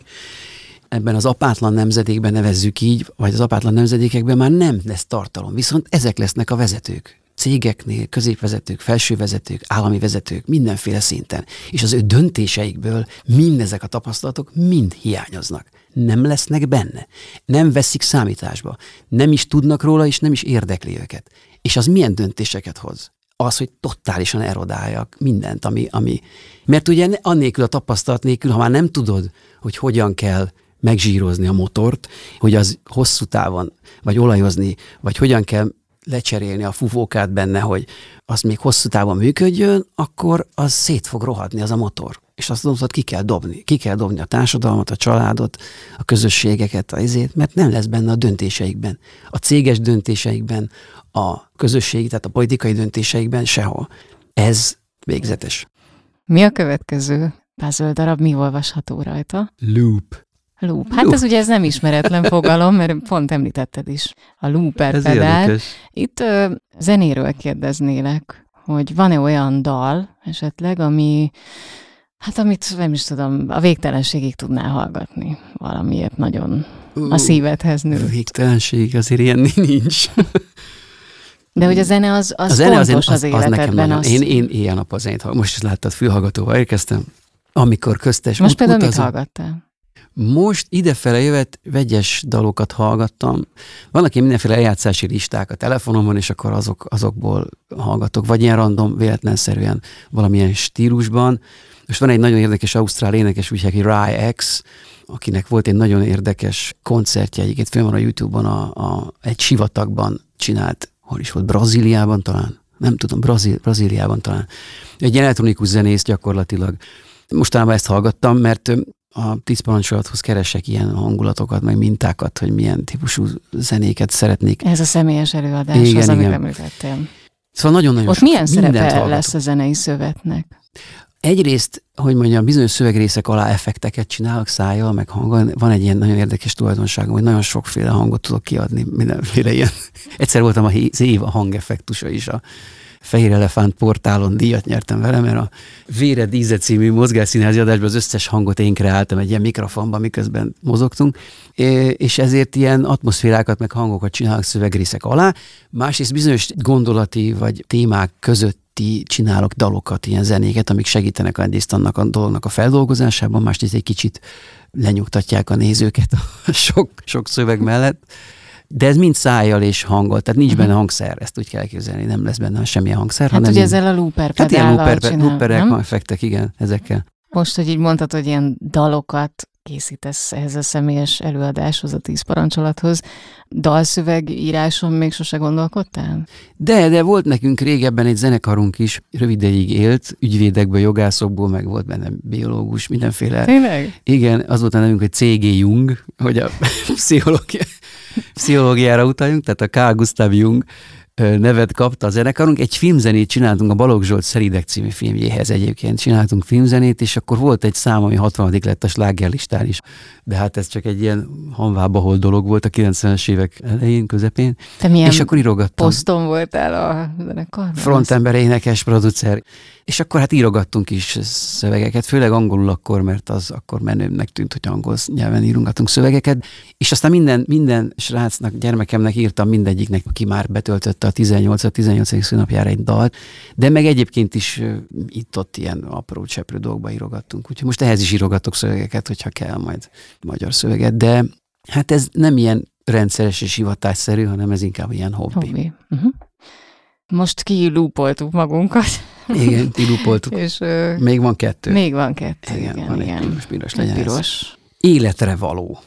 Ebben az apátlan nemzedékben nevezzük így, vagy az apátlan nemzedékekben már nem lesz tartalom, viszont ezek lesznek a vezetők cégeknél, középvezetők, felsővezetők, állami vezetők, mindenféle szinten. És az ő döntéseikből mindezek a tapasztalatok mind hiányoznak. Nem lesznek benne. Nem veszik számításba. Nem is tudnak róla, és nem is érdekli őket. És az milyen döntéseket hoz? Az, hogy totálisan erodáljak mindent, ami, ami... Mert ugye annélkül a tapasztalat nélkül, ha már nem tudod, hogy hogyan kell megzsírozni a motort, hogy az hosszú távon, vagy olajozni, vagy hogyan kell lecserélni a fufókát benne, hogy az még hosszú távon működjön, akkor az szét fog rohadni az a motor. És azt mondod, ki kell dobni. Ki kell dobni a társadalmat, a családot, a közösségeket, a izét, mert nem lesz benne a döntéseikben. A céges döntéseikben, a közösségi, tehát a politikai döntéseikben sehol. Ez végzetes. Mi a következő puzzle darab, mi olvasható rajta? Loop. Loop. Hát ez ugye ez nem ismeretlen fogalom, mert pont említetted is a looper Ez pedál. érdekes. Itt ö, zenéről kérdeznélek, hogy van-e olyan dal esetleg, ami, hát amit nem is tudom, a végtelenségig tudnál hallgatni. Valamiért nagyon a szívedhez nő. Végtelenség, azért ilyen nincs. De hogy a zene az, az a zene fontos az, az, az, életedben. Az... Én, én éjjel-nap a zenét hallgatom. Most is láttad, fülhallgatóval érkeztem. Amikor köztes Most ut- például mit utazom- hallgattál? Most idefele jövet vegyes dalokat hallgattam. Vannak ilyen mindenféle eljátszási listák a telefonomon, és akkor azok, azokból hallgatok, vagy ilyen random, véletlenszerűen valamilyen stílusban. Most van egy nagyon érdekes ausztrál énekes, úgy hogy Rye X, akinek volt egy nagyon érdekes koncertje, egyébként fönn van a Youtube-on, a, a, egy sivatagban csinált, hol is volt, Brazíliában talán, nem tudom, Brazíl, Brazíliában talán. Egy elektronikus zenész gyakorlatilag. Mostanában ezt hallgattam, mert a tíz parancsolathoz keresek ilyen hangulatokat, meg mintákat, hogy milyen típusú zenéket szeretnék. Ez a személyes előadás Igen, az, amit igen. említettél. Szóval nagyon-nagyon Ott milyen szerepe lesz a zenei szövetnek? Egyrészt, hogy mondjam, bizonyos szövegrészek alá effekteket csinálok szájjal, meg hangon. Van egy ilyen nagyon érdekes tulajdonságom, hogy nagyon sokféle hangot tudok kiadni, mindenféle ilyen. Egyszer voltam a év a hangeffektusa is, a Fehér Elefánt portálon díjat nyertem vele, mert a Vére Díze című mozgásszínházi adásban az összes hangot én kreáltam egy ilyen mikrofonban, miközben mozogtunk, és ezért ilyen atmoszférákat, meg hangokat csinálok szövegrészek alá. Másrészt bizonyos gondolati vagy témák közötti csinálok dalokat, ilyen zenéket, amik segítenek egyrészt annak a dolognak a feldolgozásában, másrészt egy kicsit lenyugtatják a nézőket a sok, sok szöveg mellett. De ez mind szájjal és hangol, tehát nincs benne hangszer, ezt úgy kell elképzelni, nem lesz benne semmilyen hangszer, Mhm. Hát hanem ugye mind- ezzel a looper hát ilyen looper, csinál, looperek, nem? effektek, igen, ezekkel. Most, hogy így mondtad, hogy ilyen dalokat készítesz ehhez a személyes előadáshoz, a tíz parancsolathoz, dalszöveg íráson még sose gondolkodtál? De, de volt nekünk régebben egy zenekarunk is, rövid ideig élt, ügyvédekből, jogászokból, meg volt benne biológus, mindenféle. Tényleg? Igen, az volt a nevünk, hogy C.G. Jung, hogy a pszichológia, pszichológiára utaljunk, tehát a Carl Gustav Jung nevet kapta a zenekarunk. Egy filmzenét csináltunk a Balogh Zsolt Szeridek című filmjéhez egyébként. Csináltunk filmzenét, és akkor volt egy szám, ami 60 lett a slágerlistán is. De hát ez csak egy ilyen hanvába dolog volt a 90-es évek elején, közepén. Te milyen és akkor írogattam. poszton voltál a zenekarban? Frontember, énekes, producer. És akkor hát írogattunk is szövegeket, főleg angolul akkor, mert az akkor menőbbnek tűnt, hogy angol nyelven írogatunk szövegeket. És aztán minden, minden srácnak, gyermekemnek írtam mindegyiknek, aki már betöltötte a 18-18. szünapjára egy dalt, de meg egyébként is itt-ott ilyen apró cseprő dolgokba írogattunk. Úgyhogy most ehhez is írogatok szövegeket, hogyha kell majd magyar szöveget, de hát ez nem ilyen rendszeres és hivatásszerű, hanem ez inkább ilyen hobbi. Hobbi. Uh-huh. Most kilúpoltuk magunkat, Igen, tilupoltuk. és Még van kettő. még van kettő. Igen, Igen, van igen. egy piros, piros Egy legyen ez. piros. Életre való.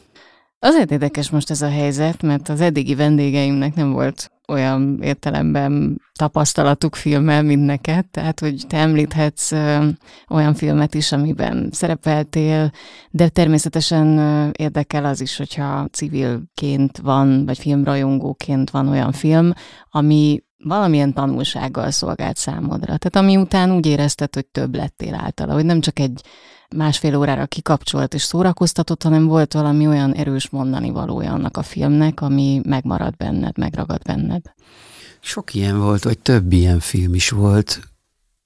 Azért érdekes most ez a helyzet, mert az eddigi vendégeimnek nem volt olyan értelemben tapasztalatuk filmmel, mint neked, tehát hogy te említhetsz ö, olyan filmet is, amiben szerepeltél, de természetesen ö, érdekel az is, hogyha civilként van, vagy filmrajongóként van olyan film, ami valamilyen tanulsággal szolgált számodra. Tehát ami után úgy érezted, hogy több lettél általa, hogy nem csak egy másfél órára kikapcsolt és szórakoztatott, hanem volt valami olyan erős mondani valója annak a filmnek, ami megmarad benned, megragad benned. Sok ilyen volt, vagy több ilyen film is volt.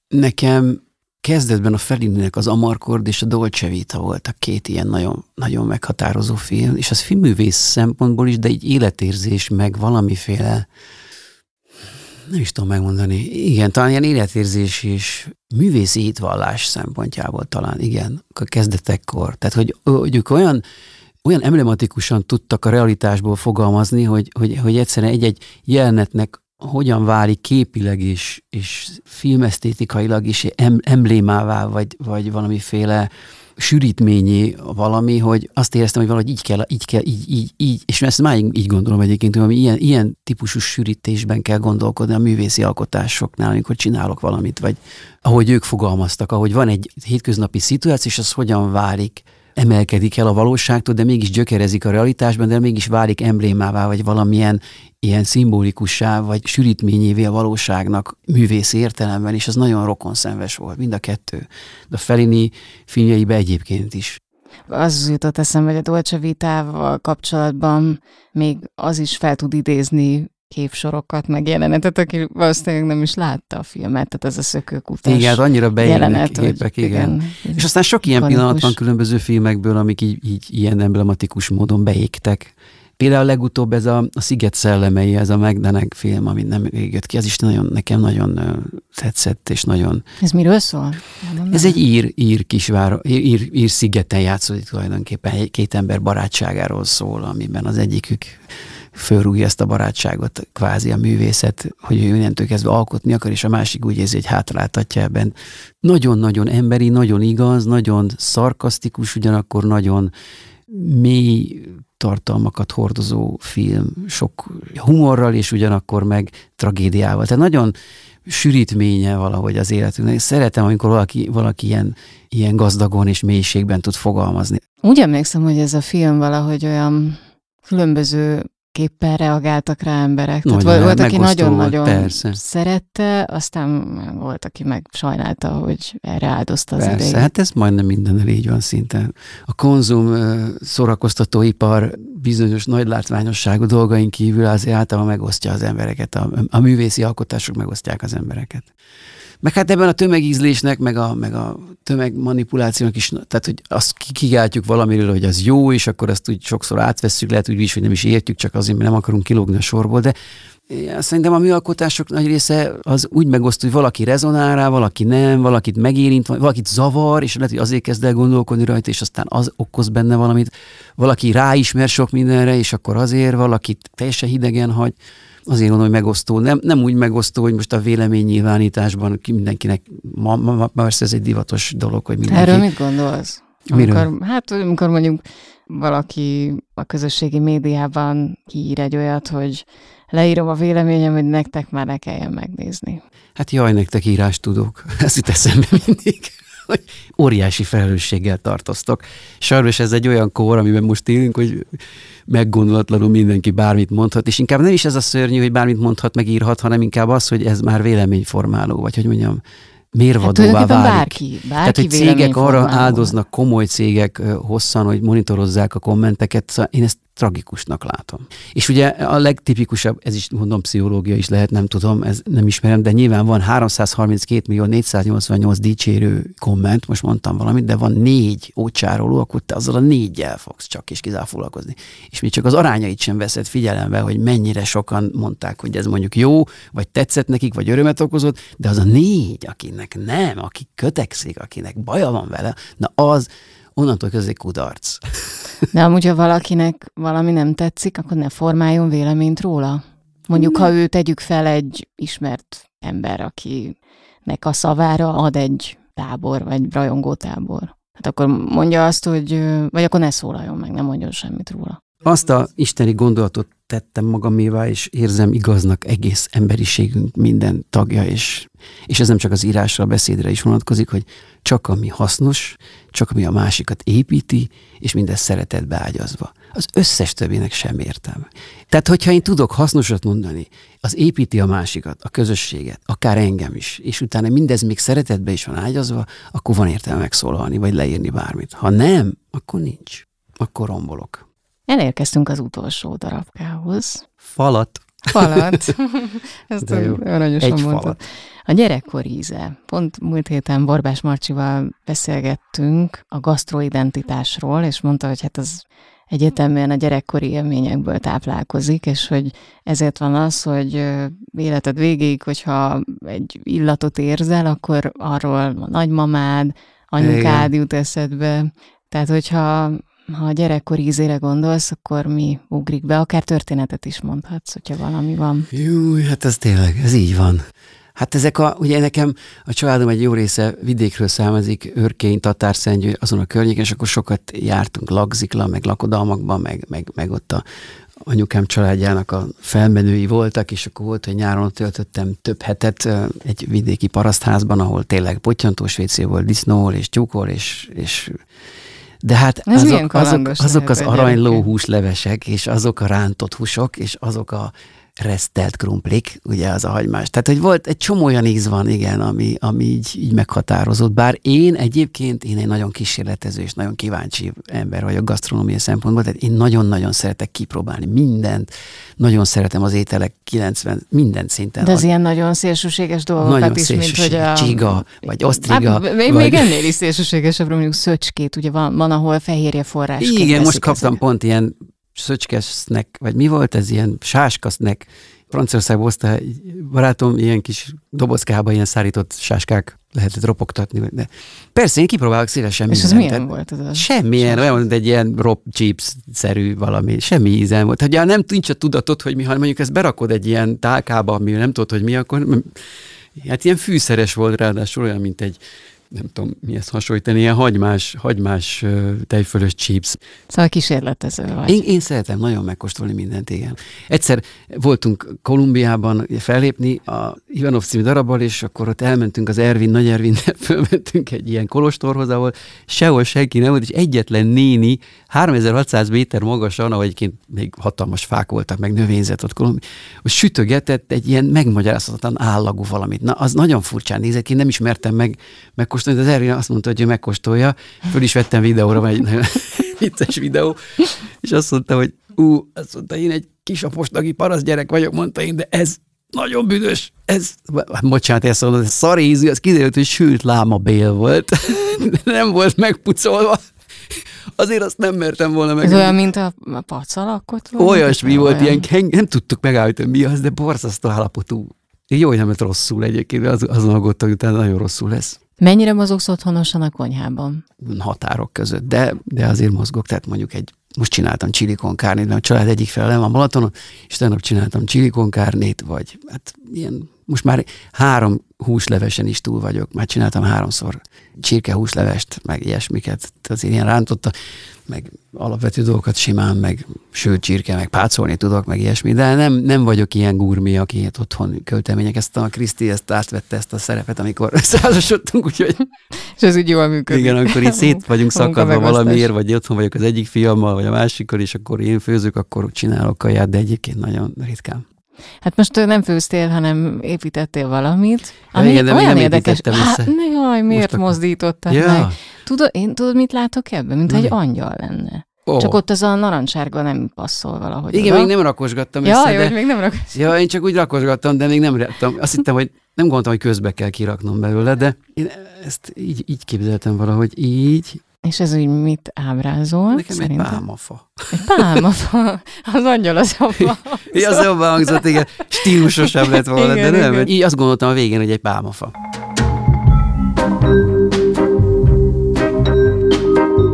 Nekem kezdetben a Fellininek az Amarkord és a Dolce Vita volt a két ilyen nagyon, nagyon meghatározó film, és az filmművész szempontból is, de egy életérzés, meg valamiféle nem is tudom megmondani. Igen, talán ilyen életérzés és művészi hitvallás szempontjából talán, igen, a kezdetekkor. Tehát, hogy, hogy ők olyan, olyan emblematikusan tudtak a realitásból fogalmazni, hogy, hogy, hogy egyszerűen egy-egy jelenetnek hogyan válik képileg és, és filmesztétikailag is em, emblémává, vagy, vagy valamiféle sűrítményé valami, hogy azt éreztem, hogy valahogy így kell, így kell, így, így, így, és ezt máig így gondolom egyébként, hogy ilyen, ilyen típusú sűrítésben kell gondolkodni a művészi alkotásoknál, amikor csinálok valamit, vagy ahogy ők fogalmaztak, ahogy van egy hétköznapi szituáció, és az hogyan válik emelkedik el a valóságtól, de mégis gyökerezik a realitásban, de mégis válik emblémává, vagy valamilyen ilyen szimbolikussá, vagy sűrítményévé a valóságnak művészi értelemben, és az nagyon rokonszenves volt, mind a kettő. De a Fellini filmjeibe egyébként is. Az jutott eszembe, hogy a Dolce Vitával kapcsolatban még az is fel tud idézni képsorokat, meg jelenetet, aki valószínűleg nem is látta a filmet, tehát ez a szökőkutás Igen, hát annyira jelenet, képek, igen. igen. És aztán sok ilyen Ikonikus. pillanat van különböző filmekből, amik így, így ilyen emblematikus módon beégtek. Például legutóbb ez a, a Sziget szellemei, ez a Megdenek film, ami nem jött ki, az is nagyon, nekem nagyon tetszett, és nagyon... Ez miről szól? Ez egy ír, ír kisvár, ír, ír szigeten játszódik tulajdonképpen, két ember barátságáról szól, amiben az egyikük fölrúgja ezt a barátságot, kvázi a művészet, hogy ő innentől kezdve alkotni akar, és a másik úgy érzi, hogy hátráltatja ebben. Nagyon-nagyon emberi, nagyon igaz, nagyon szarkasztikus, ugyanakkor nagyon mély tartalmakat hordozó film, sok humorral, és ugyanakkor meg tragédiával. Tehát nagyon sűrítménye valahogy az életünknek. Szeretem, amikor valaki, valaki ilyen, ilyen gazdagon és mélységben tud fogalmazni. Úgy emlékszem, hogy ez a film valahogy olyan különböző képpen reagáltak rá emberek. Nagyon, Tehát volt, aki nagyon-nagyon szerette, aztán volt, aki meg sajnálta, hogy erre áldozta az Persze, idejét. hát ez majdnem minden így van szinte. A konzum szórakoztatóipar bizonyos nagy látványosságú dolgaink kívül azért általában megosztja az embereket, a, a művészi alkotások megosztják az embereket. Meg hát ebben a tömegízlésnek, meg a, meg a tömegmanipulációnak is, tehát hogy azt kigáltjuk valamiről, hogy az jó, és akkor azt úgy sokszor átvesszük, lehet úgy is, hogy nem is értjük, csak azért, mert nem akarunk kilógni a sorból, de Szerintem a műalkotások nagy része az úgy megoszt, hogy valaki rezonál rá, valaki nem, valakit megérint, valakit zavar, és lehet, hogy azért kezd el gondolkodni rajta, és aztán az okoz benne valamit. Valaki ráismer sok mindenre, és akkor azért valakit teljesen hidegen hagy azért mondom, hogy megosztó. Nem, nem úgy megosztó, hogy most a véleménynyilvánításban mindenkinek, ma, ma, ma persze ez egy divatos dolog, hogy mindenki... Erről mit gondolsz? Miről? Amikor, hát amikor mondjuk valaki a közösségi médiában kiír egy olyat, hogy leírom a véleményem, hogy nektek már ne kelljen megnézni. Hát jaj, nektek írás tudok. Ez jut eszembe mindig hogy óriási felelősséggel tartoztok. Sajnos ez egy olyan kor, amiben most élünk, hogy meggondolatlanul mindenki bármit mondhat, és inkább nem is ez a szörnyű, hogy bármit mondhat, megírhat, hanem inkább az, hogy ez már véleményformáló, vagy hogy mondjam, mérvadóvá hát, válik. Bárki, bárki Tehát, hogy cégek arra áldoznak, komoly cégek hosszan, hogy monitorozzák a kommenteket, szóval én ezt tragikusnak látom. És ugye a legtipikusabb, ez is mondom pszichológia is lehet, nem tudom, ez nem ismerem, de nyilván van 332 millió 488 dicsérő komment, most mondtam valamit, de van négy ócsároló, akkor te azzal a négyel fogsz csak és kizárólag foglalkozni. És még csak az arányait sem veszed figyelembe, hogy mennyire sokan mondták, hogy ez mondjuk jó, vagy tetszett nekik, vagy örömet okozott, de az a négy, akinek nem, aki kötekszik, akinek baja van vele, na az onnantól közé kudarc. De amúgy, ha valakinek valami nem tetszik, akkor ne formáljon véleményt róla. Mondjuk, ha ő tegyük fel egy ismert ember, akinek a szavára ad egy tábor, vagy rajongó tábor. Hát akkor mondja azt, hogy, vagy akkor ne szólaljon meg, nem mondjon semmit róla. Azt a isteni gondolatot tettem magamévá, és érzem igaznak egész emberiségünk minden tagja, és, és ez nem csak az írásra, a beszédre is vonatkozik, hogy csak ami hasznos, csak ami a másikat építi, és mindez szeretetbe ágyazva. Az összes többinek sem értem. Tehát, hogyha én tudok hasznosat mondani, az építi a másikat, a közösséget, akár engem is, és utána mindez még szeretetbe is van ágyazva, akkor van értelme megszólalni, vagy leírni bármit. Ha nem, akkor nincs. Akkor rombolok. Elérkeztünk az utolsó darabkához. Falat. Falat. Ezt aranyosan Egy mondtad. falat. A gyerekkor íze. Pont múlt héten Borbás Marcsival beszélgettünk a gasztroidentitásról, és mondta, hogy hát az egyetemben a gyerekkori élményekből táplálkozik, és hogy ezért van az, hogy életed végéig, hogyha egy illatot érzel, akkor arról a nagymamád, anyukád jut eszedbe. Tehát, hogyha ha a gyerekkori ízére gondolsz, akkor mi ugrik be? Akár történetet is mondhatsz, hogyha valami van. Jú, hát ez tényleg, ez így van. Hát ezek a, ugye nekem a családom egy jó része vidékről származik, Örkény, Tatárszentgyő, azon a környéken, és akkor sokat jártunk Lagzikla, meg lakodalmakban, meg, meg, meg ott a anyukám családjának a felmenői voltak, és akkor volt, hogy nyáron töltöttem több hetet egy vidéki parasztházban, ahol tényleg pottyantós WC volt, disznóhol és tyúkol, és, és de hát Ez azok, azok, azok az aranyló húslevesek, és azok a rántott húsok, és azok a resztelt krumplik, ugye az a hagymás. Tehát, hogy volt egy csomó olyan íz van, igen, ami, ami így, így meghatározott. Bár én egyébként, én egy nagyon kísérletező és nagyon kíváncsi ember vagyok gasztronómiai szempontból, tehát én nagyon-nagyon szeretek kipróbálni mindent, nagyon szeretem az ételek 90, minden szinten. De az ilyen nagyon szélsőséges dolgokat nagyon is, mint hogy a... csiga, vagy osztriga. Hát, még, vagy... még ennél is szélsőségesebb, mondjuk szöcskét, ugye van, van ahol fehérje forrásként Igen, most kaptam ezeket. pont ilyen szöcskesznek, vagy mi volt ez, ilyen sáskasznek, Franciaországban hozta egy barátom ilyen kis dobozkába ilyen szárított sáskák lehetett ropogtatni. De persze, én kipróbálok szívesen És ez milyen Tehát volt? Ez a Semmilyen, olyan, mint egy ilyen rob chips-szerű valami, semmi ízen volt. Ha nem nincs a tudatod, hogy mi, ha mondjuk ezt berakod egy ilyen tálkába, ami nem tudod, hogy mi, akkor hát ilyen fűszeres volt ráadásul olyan, mint egy nem tudom, mi ezt hasonlítani, ilyen hagymás, hagymás tejfölös chips. Szóval kísérletező vagy. Én, én szeretem nagyon megkóstolni mindent, igen. Egyszer voltunk Kolumbiában fellépni a Ivanov című darabbal, és akkor ott elmentünk az Ervin, Nagy Ervinnel, fölmentünk egy ilyen kolostorhoz, ahol sehol senki nem volt, és egyetlen néni 3600 méter magasan, ahogy egyébként még hatalmas fák voltak, meg növényzet ott Kolumbi, hogy sütögetett egy ilyen megmagyarázhatatlan állagú valamit. Na, az nagyon furcsán nézett ki, nem ismertem meg megkóstolni, de az Ervin azt mondta, hogy ő megkóstolja. Föl is vettem videóra, van egy nagyon vicces videó, és azt mondta, hogy ú, azt mondta, én egy kisapostagi parasz gyerek vagyok, mondta én, de ez nagyon büdös, ez, hát bocsánat, ezt mondom, ez szar ízű, az kiderült, hogy sült láma bél volt, de nem volt megpucolva. Azért azt nem mertem volna meg. Ez olyan, mint a, pacalakot? Olyasmi Olyan. volt, ilyen keng, nem tudtuk megállítani, mi az, de borzasztó állapotú. Jó, hogy nem lett rosszul egyébként, az, azon aggódtam, hogy utána nagyon rosszul lesz Mennyire mozogsz otthonosan a konyhában? határok között, de, de azért mozgok, tehát mondjuk egy, most csináltam csilikon kárnét, mert a család egyik fele nem van Balatonon, és tegnap csináltam csilikon kárnét, vagy hát ilyen, most már három húslevesen is túl vagyok, már csináltam háromszor csirke húslevest, meg ilyesmiket, azért ilyen rántotta, meg alapvető dolgokat simán, meg sőt csirke, meg pácolni tudok, meg ilyesmi, de nem, nem vagyok ilyen gurmi, aki hát otthon költemények. Ezt a Kriszti ezt átvette ezt a szerepet, amikor összeházasodtunk, úgyhogy És ez úgy jól működik. igen, amikor itt szét vagyunk szakadva valamiért, vagy otthon vagyok az egyik fiammal, vagy a másikkal, és akkor én főzök, akkor csinálok kaját, de egyébként nagyon ritkán. Hát most nem főztél, hanem építettél valamit. Ja, igen, olyan nem érdekes. Hát, jaj, miért akkor- mozdítottad Ja. meg? Tudod, én tudod, mit látok ebben? Mint Na, egy angyal lenne. Ó. Csak ott az a narancsárga nem passzol valahogy. Igen, oda. még nem rakosgattam Ja, össze, jó, de... még nem rak... Ja, én csak úgy rakosgattam, de még nem raktam. Azt hittem, hogy nem gondoltam, hogy közbe kell kiraknom belőle, de én ezt így, így képzeltem valahogy, így. És ez úgy mit ábrázol? Nekem szerintem? egy pálmafa. Egy pálmafa. Az angyal az apa. Ja, az jobban hangzott, igen. Stílusosabb lett volna, Igen, de nem. igen. Így azt gondoltam a végén, hogy egy pálmafa.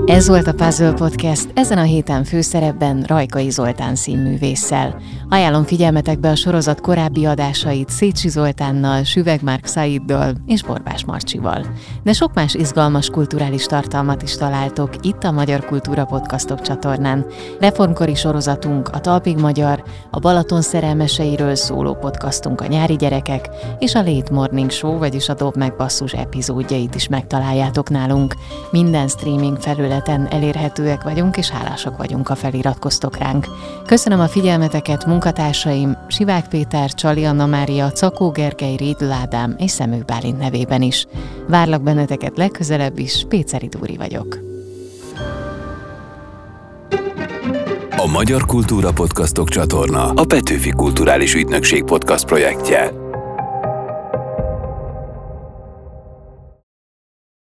Ez volt a Puzzle Podcast, ezen a héten főszerepben Rajkai Zoltán színművésszel. Ajánlom figyelmetekbe a sorozat korábbi adásait Szécsi Zoltánnal, Süveg Márk Szaiddal és Borbás Marcsival. De sok más izgalmas kulturális tartalmat is találtok itt a Magyar Kultúra Podcastok csatornán. Reformkori sorozatunk a Talpig Magyar, a Balaton szerelmeseiről szóló podcastunk a Nyári Gyerekek és a Late Morning Show, vagyis a Dob meg Basszus epizódjait is megtaláljátok nálunk. Minden streaming felületen elérhetőek vagyunk, és hálásak vagyunk, ha feliratkoztok ránk. Köszönöm a figyelmeteket munkatársaim Sivák Péter, Csali Anna Mária, Cakó Gergely, Rédl Ádám és Szemők Bálint nevében is. Várlak benneteket legközelebb is, Péceri Dúri vagyok. A Magyar Kultúra Podcastok csatorna a Petőfi Kulturális Ügynökség podcast projektje.